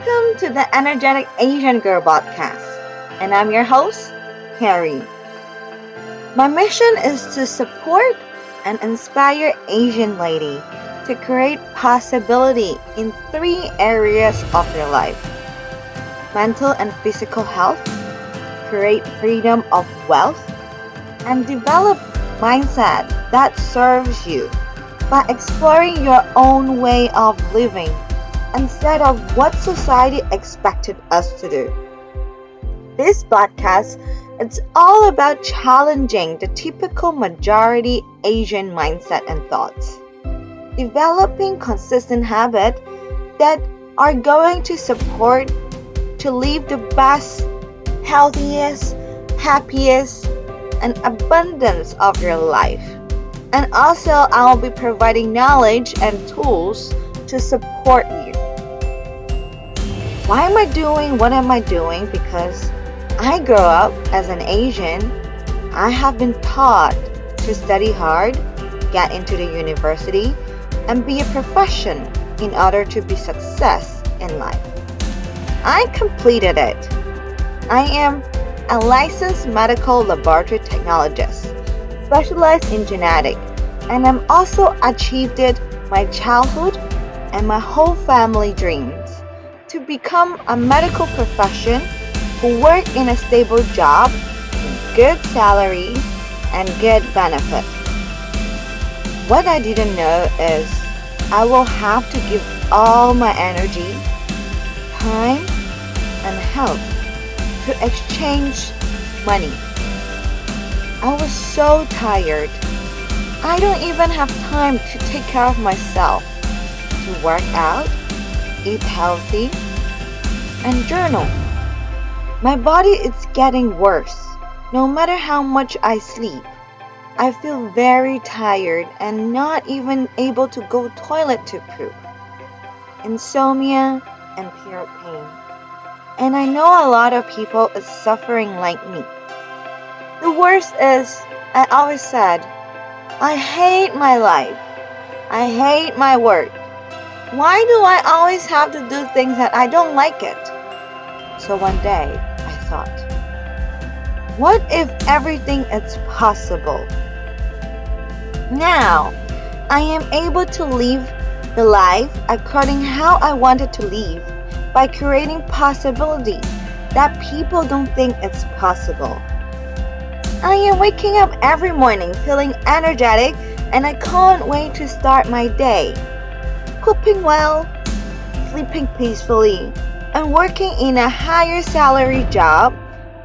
Welcome to the Energetic Asian Girl podcast, and I'm your host, Carey. My mission is to support and inspire Asian lady to create possibility in three areas of their life: mental and physical health, create freedom of wealth, and develop mindset that serves you by exploring your own way of living instead of what society expected us to do. This podcast it's all about challenging the typical majority Asian mindset and thoughts. Developing consistent habits that are going to support to live the best, healthiest, happiest, and abundance of your life. And also, I will be providing knowledge and tools to support you. Why am I doing what am I doing? Because I grew up as an Asian. I have been taught to study hard, get into the university, and be a profession in order to be success in life. I completed it. I am a licensed medical laboratory technologist, specialized in genetic, and I'm also achieved it my childhood and my whole family dreams to become a medical profession who work in a stable job, good salary, and good benefit. What I didn't know is I will have to give all my energy, time, and health to exchange money. I was so tired. I don't even have time to take care of myself, to work out, eat healthy, and journal. My body is getting worse. No matter how much I sleep, I feel very tired and not even able to go toilet to poop. Insomnia and pure pain and I know a lot of people is suffering like me. The worst is, I always said, I hate my life. I hate my work. Why do I always have to do things that I don't like it? So one day, I thought, what if everything is possible? Now, I am able to live the life according how I wanted to live by creating possibilities that people don't think it's possible. I am waking up every morning feeling energetic and I can't wait to start my day. Cooking well, sleeping peacefully, and working in a higher salary job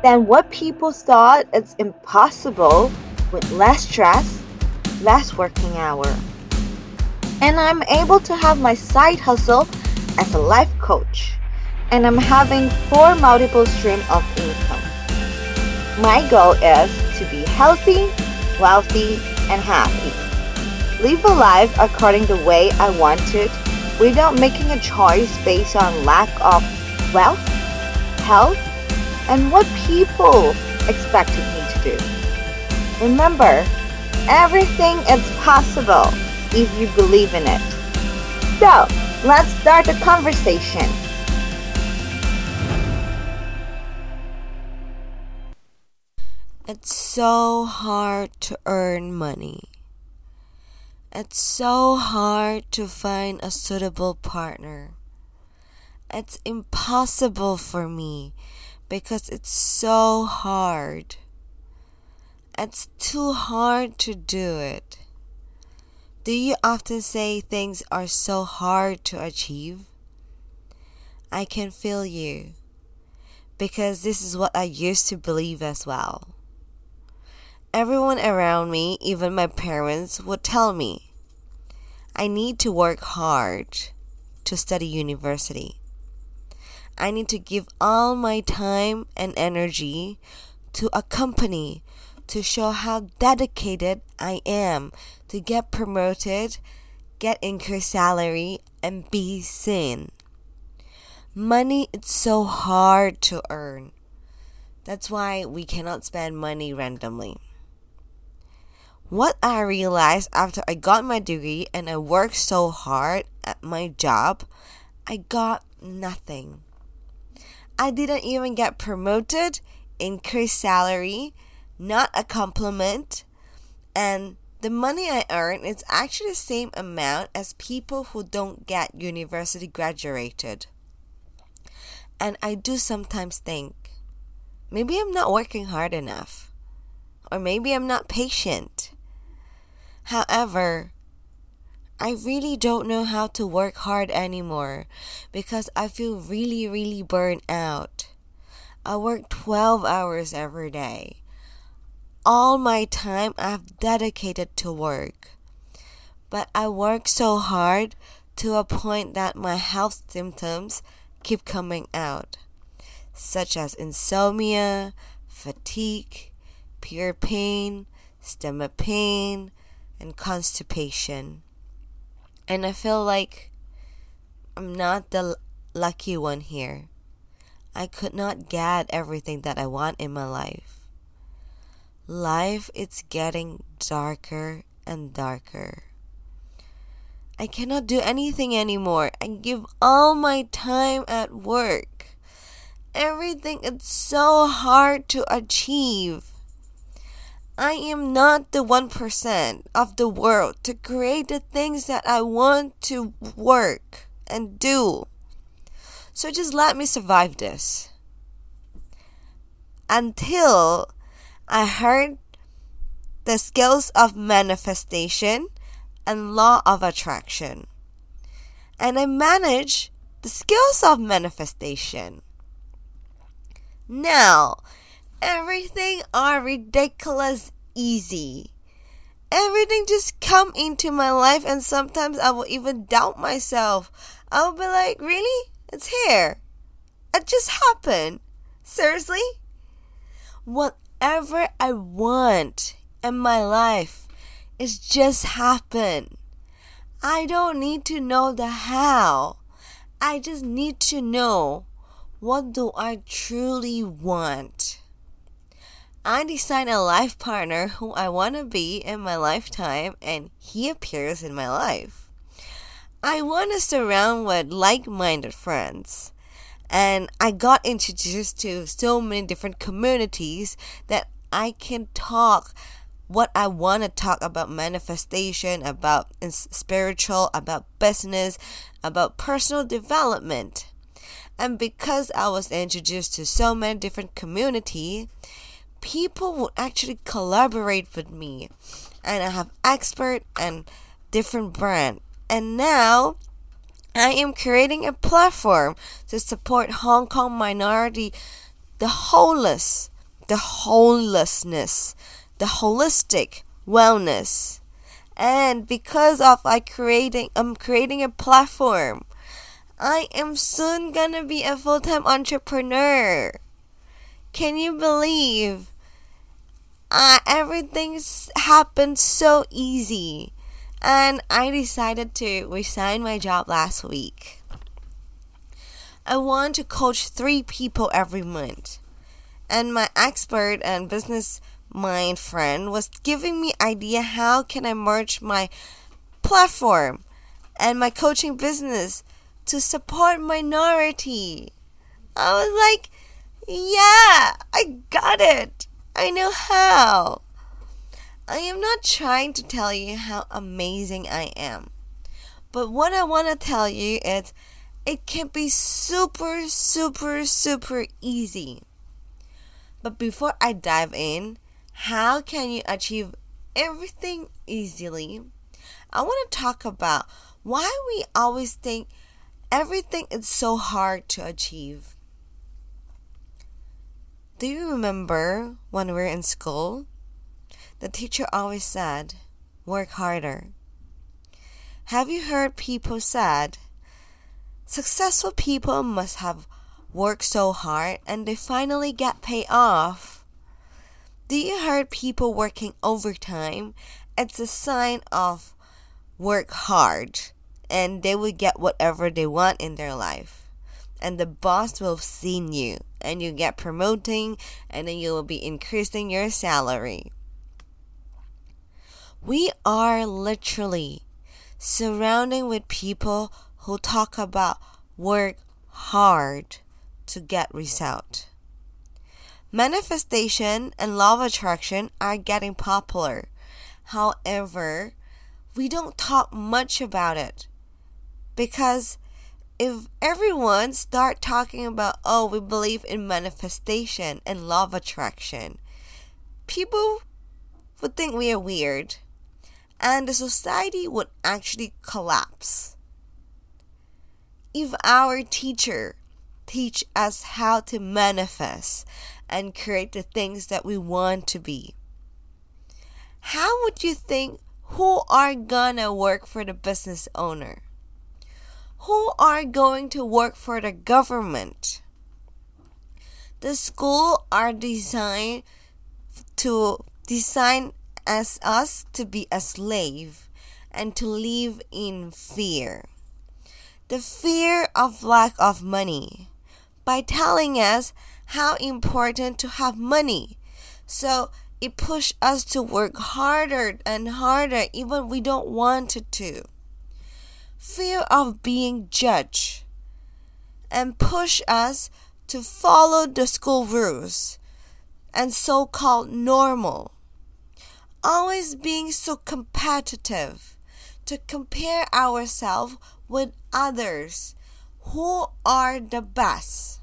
than what people thought is impossible with less stress, less working hour. And I'm able to have my side hustle as a life coach and I'm having four multiple stream of income. My goal is to be healthy, wealthy, and happy. Live a life according the way I want it without making a choice based on lack of wealth, health, and what people expected me to do. Remember, everything is possible if you believe in it. So, let's start the conversation. It's so hard to earn money. It's so hard to find a suitable partner. It's impossible for me because it's so hard. It's too hard to do it. Do you often say things are so hard to achieve? I can feel you because this is what I used to believe as well. Everyone around me, even my parents, would tell me I need to work hard to study university. I need to give all my time and energy to a company to show how dedicated I am to get promoted, get increased salary, and be seen. Money is so hard to earn. That's why we cannot spend money randomly. What I realized after I got my degree and I worked so hard at my job, I got nothing. I didn't even get promoted, increased salary, not a compliment, and the money I earn is actually the same amount as people who don't get university graduated. And I do sometimes think maybe I'm not working hard enough, or maybe I'm not patient. However, I really don't know how to work hard anymore because I feel really, really burned out. I work 12 hours every day. All my time I've dedicated to work. But I work so hard to a point that my health symptoms keep coming out, such as insomnia, fatigue, pure pain, stomach pain, and constipation and I feel like I'm not the lucky one here. I could not get everything that I want in my life. Life is getting darker and darker. I cannot do anything anymore. I give all my time at work. Everything is so hard to achieve. I am not the 1% of the world to create the things that I want to work and do. So just let me survive this. Until I heard the skills of manifestation and law of attraction. And I manage the skills of manifestation. Now, everything are ridiculous easy. Everything just come into my life and sometimes I will even doubt myself. I'll be like, really? It's here. It just happened. Seriously? Whatever I want in my life is just happen. I don't need to know the how. I just need to know what do I truly want. I decide a life partner who I want to be in my lifetime, and he appears in my life. I want to surround with like minded friends. And I got introduced to so many different communities that I can talk what I want to talk about manifestation, about spiritual, about business, about personal development. And because I was introduced to so many different community, people would actually collaborate with me and I have expert and different brand. And now I am creating a platform to support Hong Kong minority the wholeness, the wholenessness, the holistic wellness. And because of I creating I'm creating a platform, I am soon gonna be a full-time entrepreneur. Can you believe uh, everything's happened so easy. And I decided to resign my job last week. I want to coach three people every month. And my expert and business mind friend was giving me idea how can I merge my platform and my coaching business to support minority. I was like, yeah, I got it. I know how. I am not trying to tell you how amazing I am. But what I want to tell you is it can be super, super, super easy. But before I dive in, how can you achieve everything easily? I want to talk about why we always think everything is so hard to achieve. Do you remember when we were in school? The teacher always said, work harder. Have you heard people said, successful people must have worked so hard and they finally get paid off? Do you heard people working overtime? It's a sign of work hard and they will get whatever they want in their life and the boss will have seen you and you get promoting and then you will be increasing your salary. We are literally surrounding with people who talk about work hard, to get result. Manifestation and law of attraction are getting popular. However, we don't talk much about it because if everyone start talking about oh we believe in manifestation and law of attraction people would think we are weird and the society would actually collapse. If our teacher teach us how to manifest and create the things that we want to be how would you think who are gonna work for the business owner who are going to work for the government. The school are designed to design as us to be a slave and to live in fear. The fear of lack of money by telling us how important to have money. So it push us to work harder and harder even we don't want to fear of being judged, and push us to follow the school rules and so called normal. Always being so competitive to compare ourselves with others who are the best.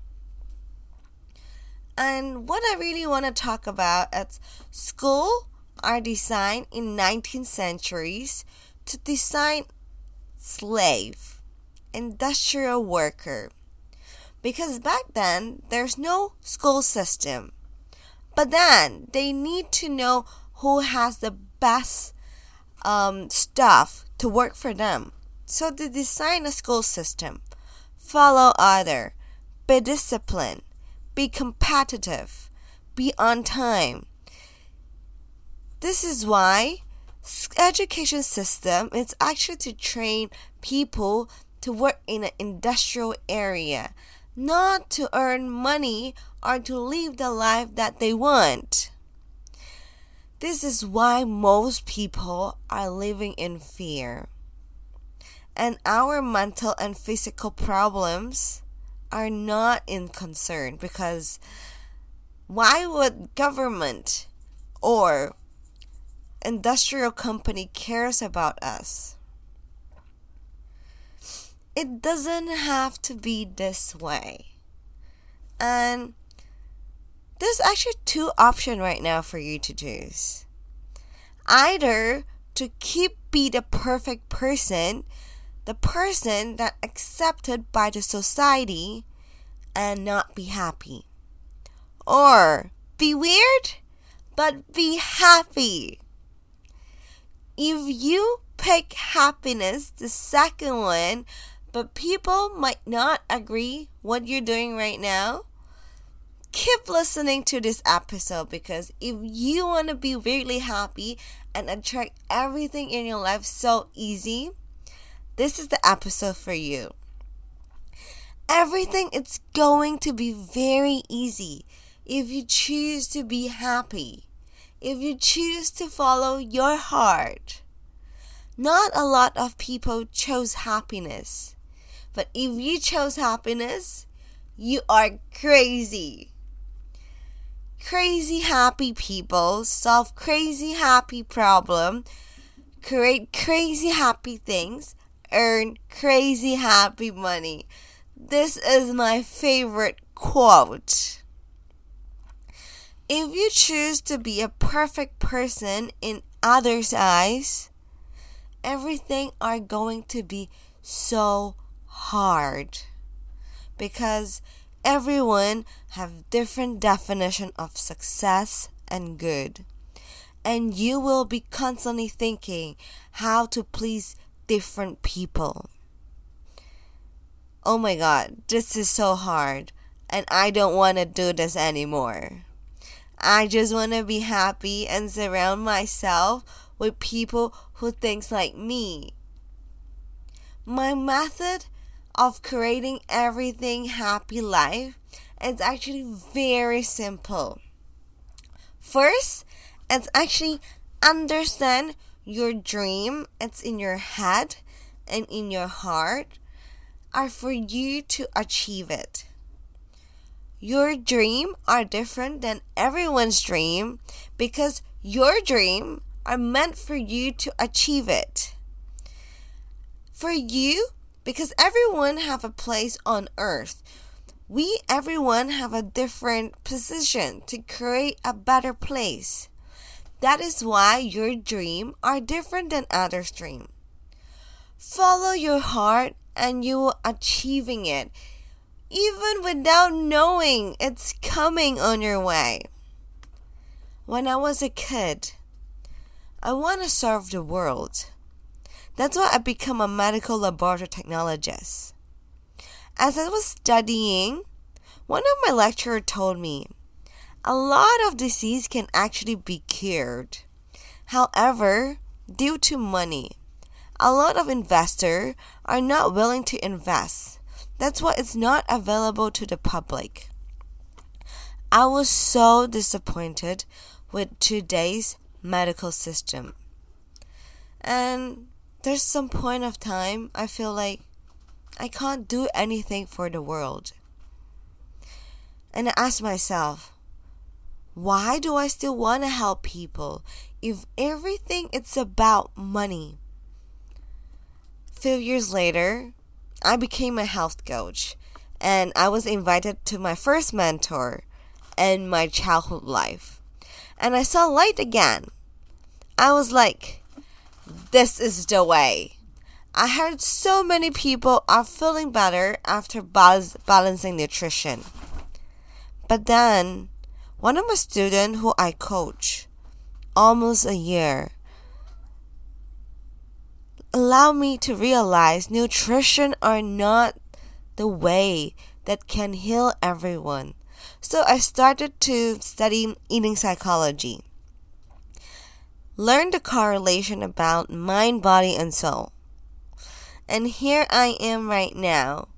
And what I really want to talk about is school are designed in 19th centuries to design slave, industrial worker. Because back then, there's no school system. But then, they need to know who has the best um, stuff to work for them. So they design a school system. Follow other. Be disciplined. Be competitive. Be on time. This is why education system is actually to train people to work in an industrial area, not to earn money or to live the life that they want. This is why most people are living in fear. And our mental and physical problems are not in concern because why would government or industrial company cares about us. It doesn't have to be this way. And there's actually two options right now for you to choose. Either to keep be the perfect person, the person that accepted by the society and not be happy. Or be weird but be happy if you pick happiness, the second one, but people might not agree what you're doing right now, keep listening to this episode because if you want to be really happy and attract everything in your life so easy, this is the episode for you. Everything is going to be very easy if you choose to be happy if you choose to follow your heart. Not a lot of people chose happiness, but if you chose happiness, you are crazy. Crazy happy people solve crazy happy problem, create crazy happy things, earn crazy happy money. This is my favorite quote. If you choose to be a perfect person in others' eyes, everything are going to be so hard. Because everyone have different definition of success and good. And you will be constantly thinking how to please different people. Oh my god this is so hard. And i don't want to do this anymore I just want to be happy and surround myself with people who thinks like me. My method of creating everything happy life is actually very simple. First, it's actually understand your dream. It's in your head and in your heart are for you to achieve it. Your dream are different than everyone's dream because your dream are meant for you to achieve it. For you, because everyone have a place on earth. We everyone have a different position to create a better place. That is why your dream are different than others' dream. Follow your heart and you will achieving it even without knowing it's coming on your way. When I was a kid, I want to serve the world. That's why I become a medical laboratory technologist. As I was studying, one of my lecturers told me a lot of disease can actually be cured. However, due to money, a lot of investors are not willing to invest that's why it's not available to the public. I was so disappointed with today's medical system. And there's some point of time I feel like I can't do anything for the world. And I ask myself, why do I still want to help people if everything it's about money? Few years later, I became a health coach and I was invited to my first mentor in my childhood life. And I saw light again. I was like, this is the way. I heard so many people are feeling better after balancing nutrition. But then, one of my students who I coach, almost a year, allow me to realize nutrition are not the way that can heal everyone. So I started to study eating psychology. Learn the correlation about mind, body, and soul. And here I am right now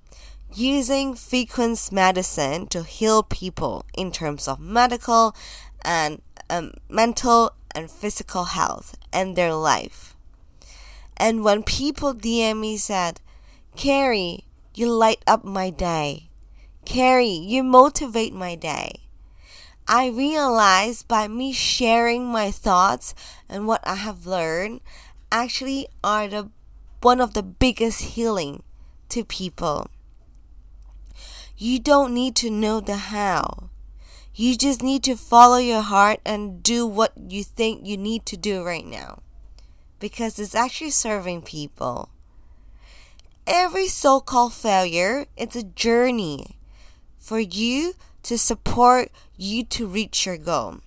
using frequency medicine to heal people in terms of medical and um, mental and physical health and their life. And when people DM me said, Carey, you light up my day. Carey, you motivate my day. I realized by me sharing my thoughts and what I have learned actually are the one of the biggest healing to people. You don't need to know the how. You just need to follow your heart and do what you think you need to do right now because it's actually serving people. Every so called failure, it's a journey for you to support you to reach your goal.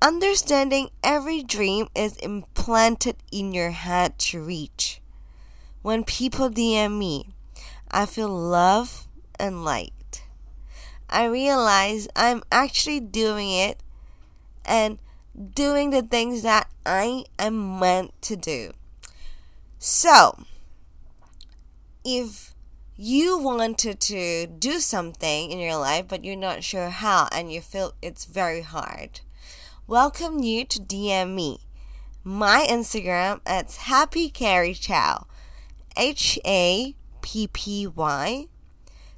Understanding every dream is implanted in your head to reach. When people DM me, I feel love and light. I realize I'm actually doing it and doing the things that I am meant to do. So, if you wanted to do something in your life but you're not sure how and you feel it's very hard, welcome you to DM me. My Instagram it's Happy Carey Chow. H A P P Y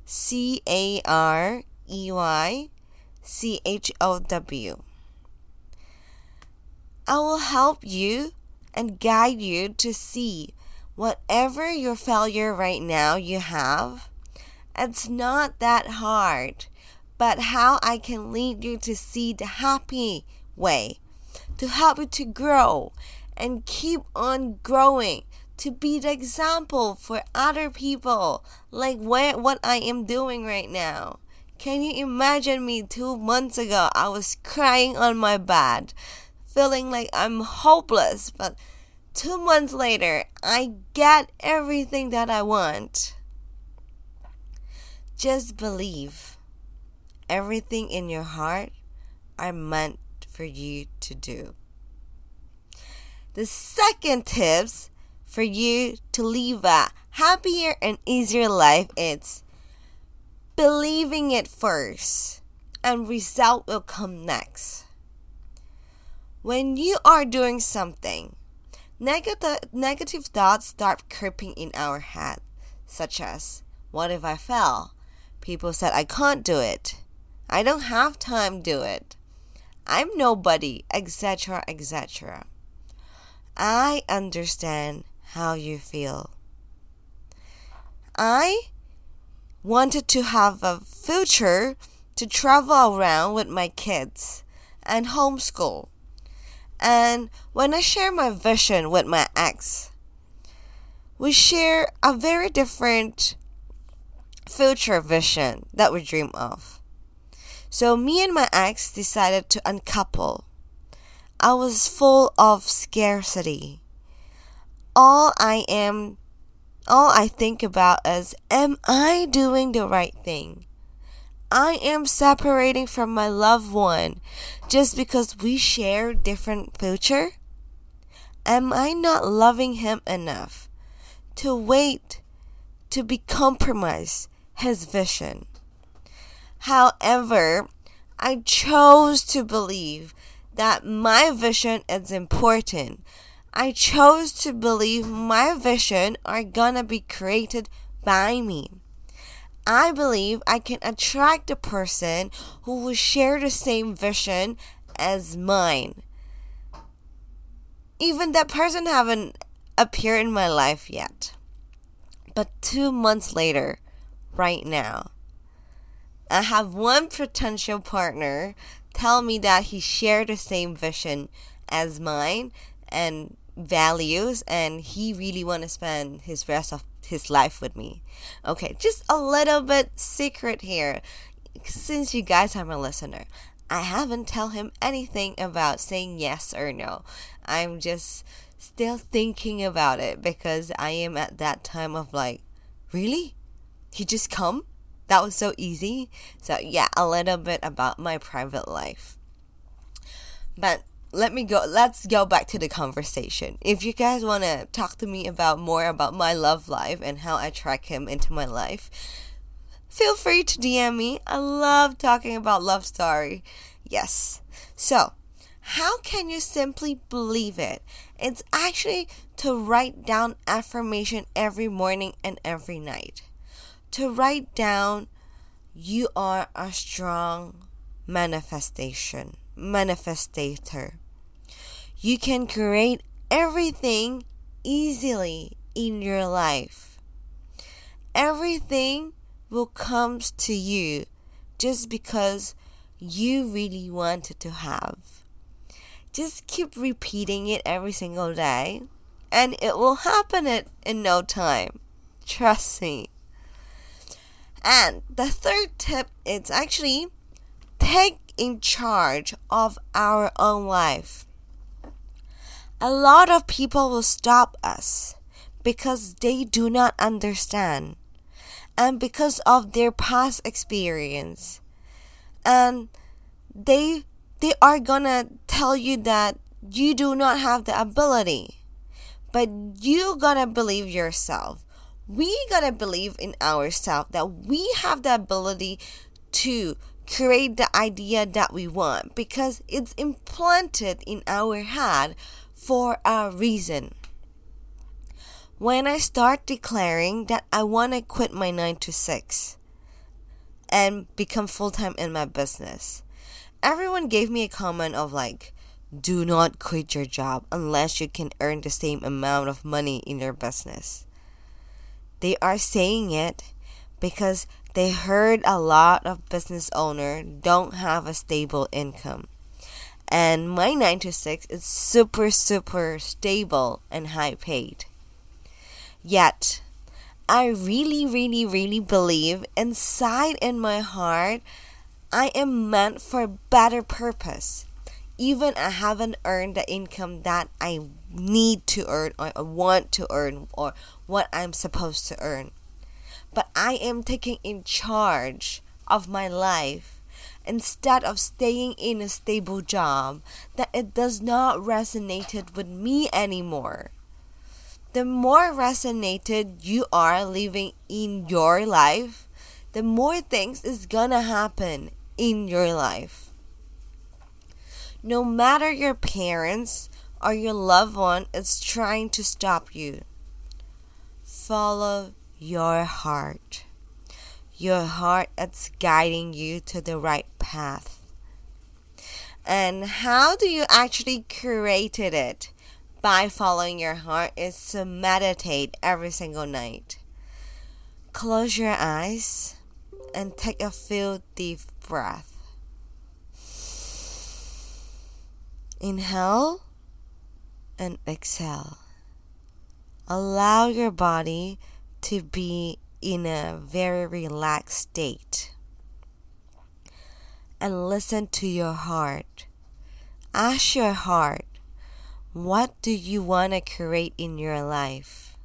C A R E Y C H O W. I will help you and guide you to see whatever your failure right now you have. It's not that hard, but how I can lead you to see the happy way, to help you to grow and keep on growing, to be the example for other people, like where, what I am doing right now. Can you imagine me two months ago? I was crying on my bed feeling like I'm hopeless, but two months later, I get everything that I want. Just believe everything in your heart are meant for you to do. The second tips for you to live a happier and easier life is believing it first and result will come next. When you are doing something, negative, negative thoughts start creeping in our head, such as, What if I fail? People said I can't do it. I don't have time to do it. I'm nobody, etc., etc. I understand how you feel. I wanted to have a future to travel around with my kids and homeschool. And when I share my vision with my ex, we share a very different future vision that we dream of. So me and my ex decided to uncouple. I was full of scarcity. All I am all I think about is am I doing the right thing? I am separating from my loved one just because we share different future? Am I not loving him enough to wait to be compromised his vision? However, I chose to believe that my vision is important I chose to believe my vision are gonna be created by me. I believe I can attract a person who will share the same vision as mine. Even that person haven't appeared in my life yet. But two months later, right now, I have one potential partner tell me that he shared the same vision as mine and values and he really want to spend his rest of his life with me. Okay, just a little bit secret here since you guys are my listener. I haven't tell him anything about saying yes or no. I'm just still thinking about it because I am at that time of like, really? He just come? That was so easy. So yeah, a little bit about my private life. But let me go let's go back to the conversation. If you guys want to talk to me about more about my love life and how i track him into my life feel free to dm me. I love talking about love story. Yes. So how can you simply believe it? It's actually to write down affirmation every morning and every night. To write down you are a strong manifestation manifestator you can create everything easily in your life. Everything will come to you just because you really wanted to have. Just keep repeating it every single day and it will happen it in no time. Trust me. And the third tip is actually take in charge of our own life. A lot of people will stop us because they do not understand and because of their past experience. And they they are gonna tell you that you do not have the ability. But you gonna believe yourself. We gotta believe in ourselves that we have the ability to create the idea that we want because it's implanted in our head for a reason. When I start declaring that I want to quit my 9 to 6 and become full time in my business, everyone gave me a comment of like, do not quit your job unless you can earn the same amount of money in your business. They are saying it because they heard a lot of business owners don't have a stable income and my 9 to 6 is super super stable and high paid. Yet i really really really believe inside in my heart i am meant for a better purpose. Even i haven't earned the income that i need to earn or I want to earn or what i'm supposed to earn. But i am taking in charge of my life instead of staying in a stable job that it does not resonate with me anymore. The more resonated you are living in your life, the more things is gonna happen in your life. No matter your parents or your loved one is trying to stop you, follow your heart. Your heart is guiding you to the right path. And how do you actually created it? By following your heart is to meditate every single night. Close your eyes and take a few deep breath. Inhale and exhale. Allow your body to be in a very relaxed state. And listen to your heart. Ask your heart, what do you want to create in your life?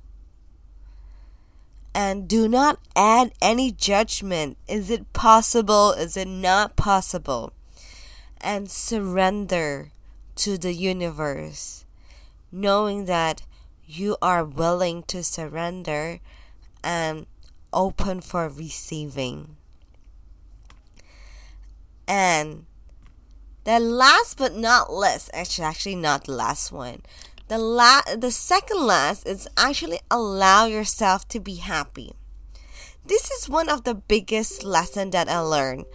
And do not add any judgment. Is it possible? Is it not possible? And surrender to the universe, knowing that you are willing to surrender and open for receiving. And the last but not least, actually, actually not the last one. The la- the second last is actually allow yourself to be happy. This is one of the biggest lesson that I learned.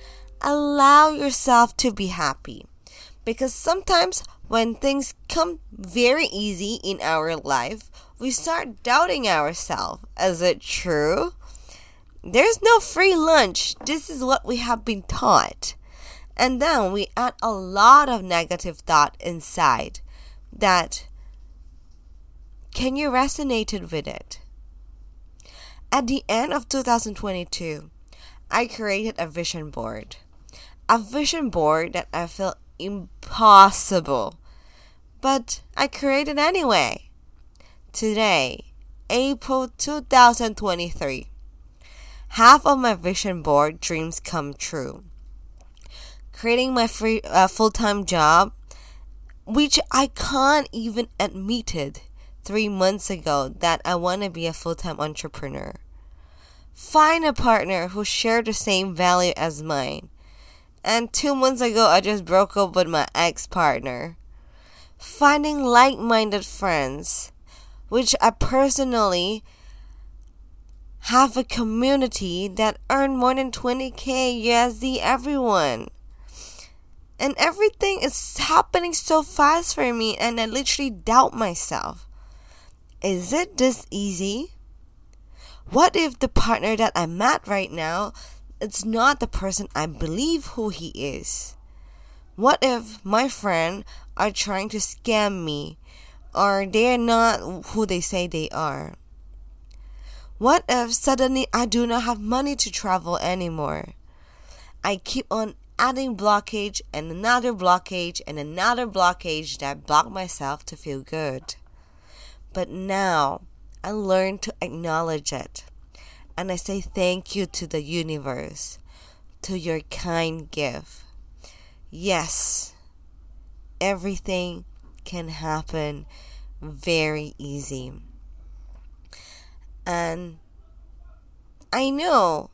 Allow yourself to be happy. Because sometimes when things come very easy in our life, we start doubting ourselves. Is it true? There's no free lunch. This is what we have been taught. And then we add a lot of negative thought inside that can you resonate with it? At the end of 2022, I created a vision board. A vision board that I felt impossible. But I created anyway. Today, April 2023, half of my vision board dreams come true. Creating my free uh, full-time job, which I can't even admitted three months ago that I want to be a full-time entrepreneur. Find a partner who share the same value as mine and two months ago, I just broke up with my ex partner. Finding like minded friends, which I personally have a community that earn more than 20k USD everyone. And everything is happening so fast for me, and I literally doubt myself. Is it this easy? What if the partner that I'm at right now it's not the person I believe who he is? What if my friend are trying to scam me or they're not who they say they are? What if suddenly I do not have money to travel anymore? I keep on adding blockage and another blockage and another blockage that block myself to feel good. But now I learn to acknowledge it. And I say thank you to the universe, to your kind gift. Yes, everything can happen very easy. And I know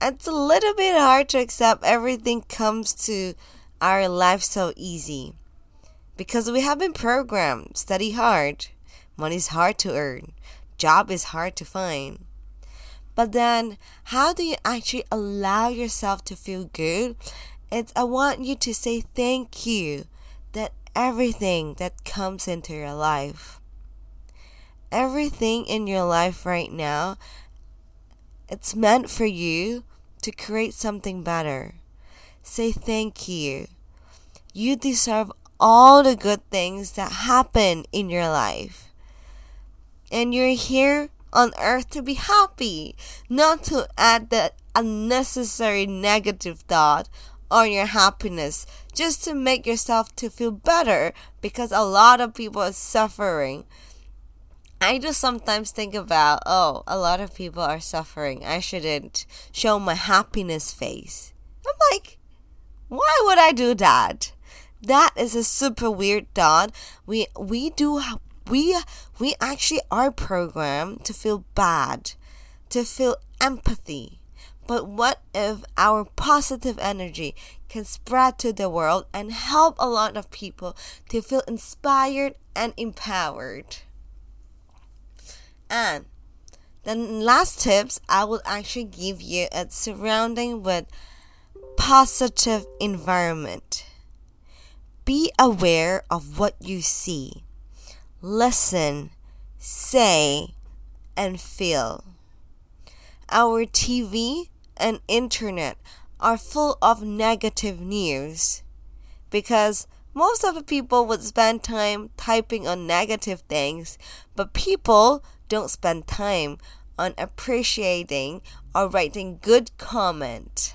it's a little bit hard to accept everything comes to our life so easy. Because we have been programmed study hard money is hard to earn job is hard to find. But then, how do you actually allow yourself to feel good? It's I want you to say thank you that everything that comes into your life, everything in your life right now, it's meant for you to create something better. Say thank you. You deserve all the good things that happen in your life. And you're here on earth to be happy, not to add that unnecessary negative thought on your happiness just to make yourself to feel better because a lot of people are suffering. I just sometimes think about, oh, a lot of people are suffering. I shouldn't show my happiness face. I'm like, why would I do that? That is a super weird thought. We we do we we actually are programmed to feel bad, to feel empathy. But what if our positive energy can spread to the world and help a lot of people to feel inspired and empowered? And The last tips I will actually give you is surrounding with positive environment. Be aware of what you see. Listen, say, and feel. Our TV and internet are full of negative news because most of the people would spend time typing on negative things, but people don't spend time on appreciating or writing good comment.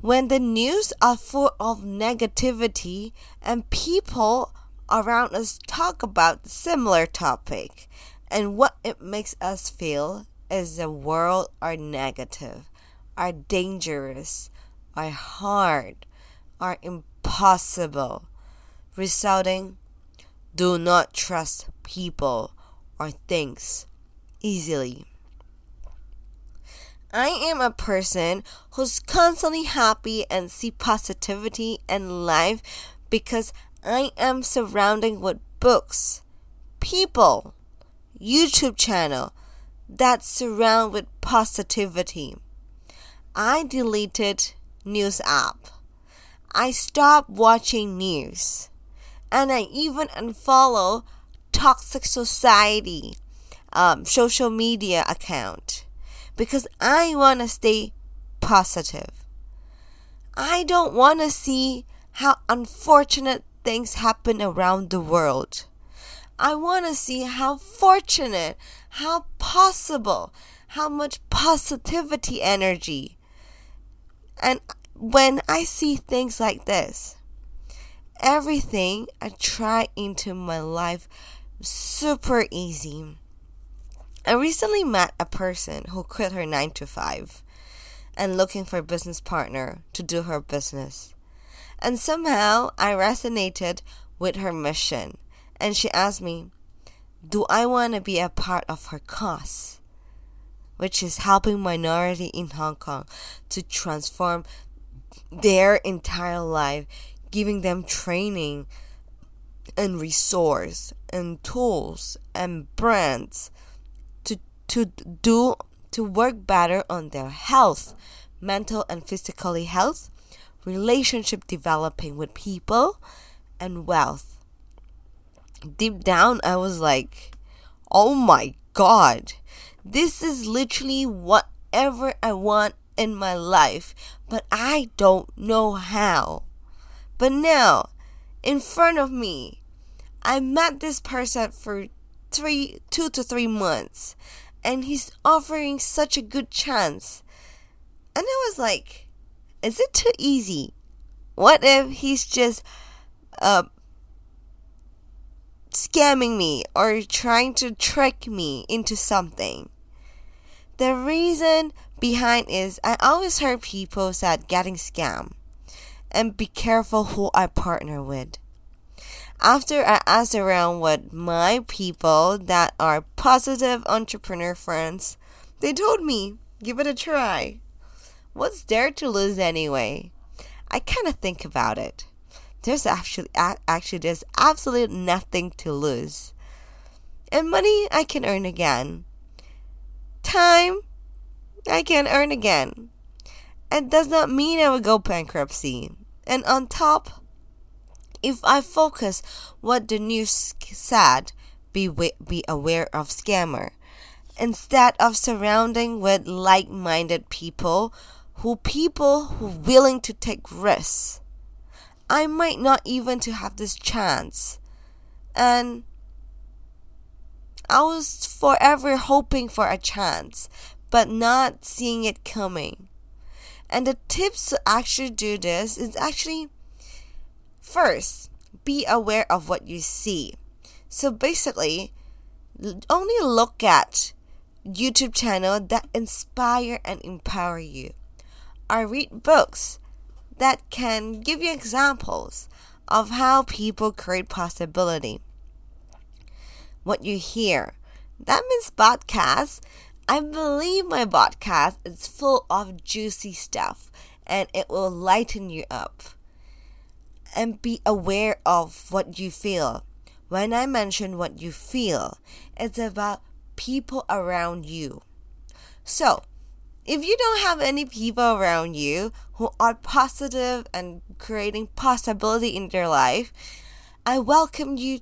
When the news are full of negativity and people around us talk about similar topic and what it makes us feel is the world are negative, are dangerous, are hard, are impossible, resulting do not trust people or things easily. I am a person who's constantly happy and see positivity in life because I am surrounded with books, people, YouTube channel that surround with positivity. I deleted news app. I stopped watching news. And I even unfollow toxic society um, social media account because I want to stay positive. I don't want to see how unfortunate things happen around the world. I want to see how fortunate, how possible, how much positivity energy. And when I see things like this, everything I try into my life super easy. I recently met a person who quit her 9 to 5 and looking for a business partner to do her business. And somehow I resonated with her mission. And she asked me, Do I want to be a part of her cause? Which is helping minority in Hong Kong to transform their entire life, giving them training and resource and tools and brands to to do to work better on their health, mental and physically health, relationship developing with people, and wealth. Deep down, I was like, oh my god, this is literally whatever I want in my life, but I don't know how. But now, in front of me, I met this person for three, two to three months, and he's offering such a good chance. And I was like, is it too easy? What if he's just uh, scamming me or trying to trick me into something? The reason behind is I always heard people said getting scammed and be careful who I partner with. After I asked around with my people that are positive entrepreneur friends, they told me, give it a try. What's there to lose anyway? I kind of think about it. There's actually actually there's absolutely nothing to lose. And money I can earn again. Time I can earn again. It does not mean I will go bankruptcy. And on top, if I focus what the news said, be be aware of scammer instead of surrounding with like-minded people who people who willing to take risks. I might not even to have this chance. And I was forever hoping for a chance, but not seeing it coming. And the tips to actually do this is actually first, be aware of what you see. So basically, only look at YouTube channel that inspire and empower you. I read books that can give you examples of how people create possibility. What you hear. That means podcasts. I believe my podcast is full of juicy stuff and it will lighten you up. And be aware of what you feel. When I mention what you feel, it's about people around you. So, if you don't have any people around you who are positive and creating possibility in their life, I welcome you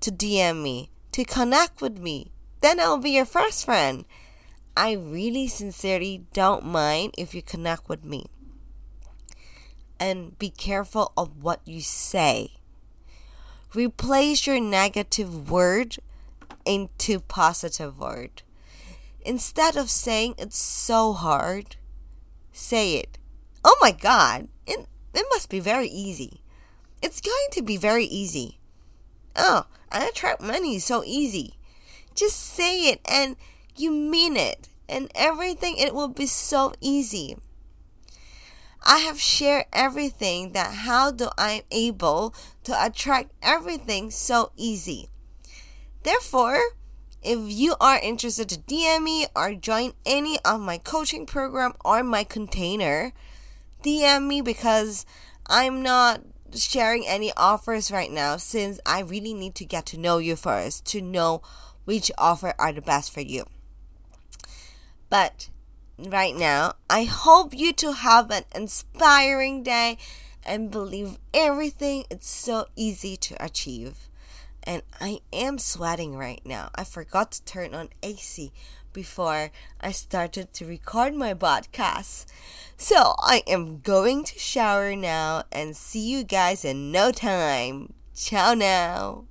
to DM me, to connect with me. Then I'll be your first friend. I really sincerely don't mind if you connect with me. And be careful of what you say. Replace your negative word into positive word. Instead of saying it's so hard, say it. Oh my god, it, it must be very easy. It's going to be very easy. Oh, I attract money so easy. Just say it and you mean it, and everything, it will be so easy. I have shared everything that how do I'm able to attract everything so easy. Therefore, if you are interested to DM me or join any of my coaching program or my container, DM me because I'm not sharing any offers right now since I really need to get to know you first to know which offer are the best for you. But right now, I hope you to have an inspiring day and believe everything. It's so easy to achieve. And I am sweating right now. I forgot to turn on AC before I started to record my podcast. So I am going to shower now and see you guys in no time. Ciao now.